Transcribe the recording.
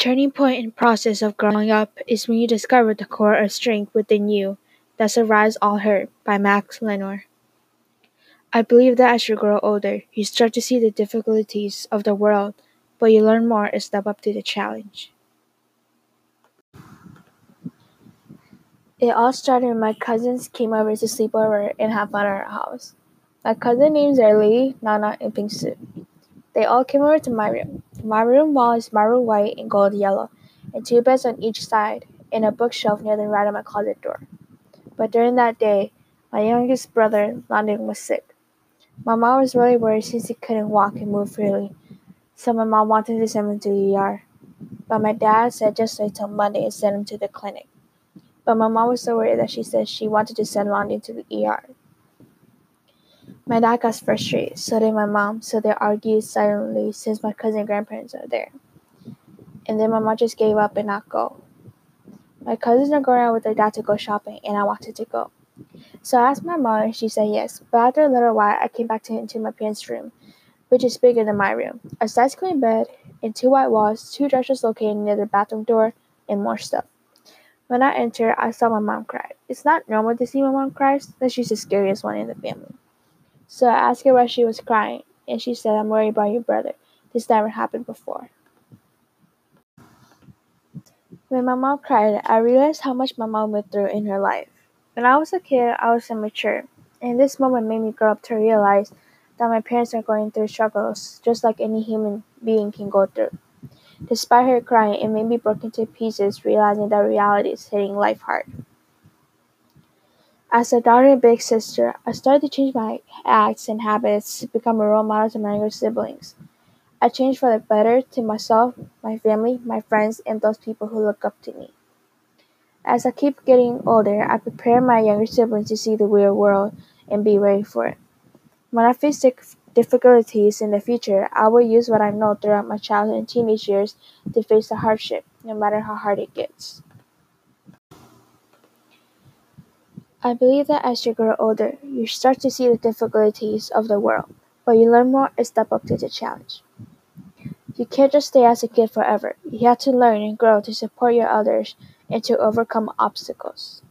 turning point in process of growing up is when you discover the core of strength within you that survives all hurt by Max Lerner. I believe that as you grow older, you start to see the difficulties of the world, but you learn more and step up to the challenge. It all started when my cousins came over to sleep over and have fun at our house. My cousin names are Lily, Nana, and Pink Suit. They all came over to my room. My room wall is marble white and gold yellow, and two beds on each side, and a bookshelf near the right of my closet door. But during that day, my youngest brother, Landon, was sick. My mom was really worried since he couldn't walk and move freely, so my mom wanted to send him to the ER. But my dad said just wait till Monday and send him to the clinic. But my mom was so worried that she said she wanted to send Landon to the ER. My dad got frustrated, so did my mom, so they argued silently since my cousin and grandparents are there. And then my mom just gave up and not go. My cousins are going out with their dad to go shopping, and I wanted to go. So I asked my mom, and she said yes. But after a little while, I came back to, into my parents' room, which is bigger than my room. A size queen bed, and two white walls, two dressers located near the bathroom door, and more stuff. When I entered, I saw my mom cry. It's not normal to see my mom cry, that she's the scariest one in the family. So I asked her why she was crying, and she said, I'm worried about your brother. This never happened before. When my mom cried, I realized how much my mom went through in her life. When I was a kid, I was immature, and this moment made me grow up to realize that my parents are going through struggles just like any human being can go through. Despite her crying, it made me broken to pieces, realizing that reality is hitting life hard. As a daughter and big sister, I started to change my acts and habits to become a role model to my younger siblings. I changed for the better to myself, my family, my friends, and those people who look up to me. As I keep getting older, I prepare my younger siblings to see the real world and be ready for it. When I face difficulties in the future, I will use what I know throughout my childhood and teenage years to face the hardship, no matter how hard it gets. I believe that as you grow older, you start to see the difficulties of the world, but you learn more and step up to the challenge. You can't just stay as a kid forever. You have to learn and grow to support your others and to overcome obstacles.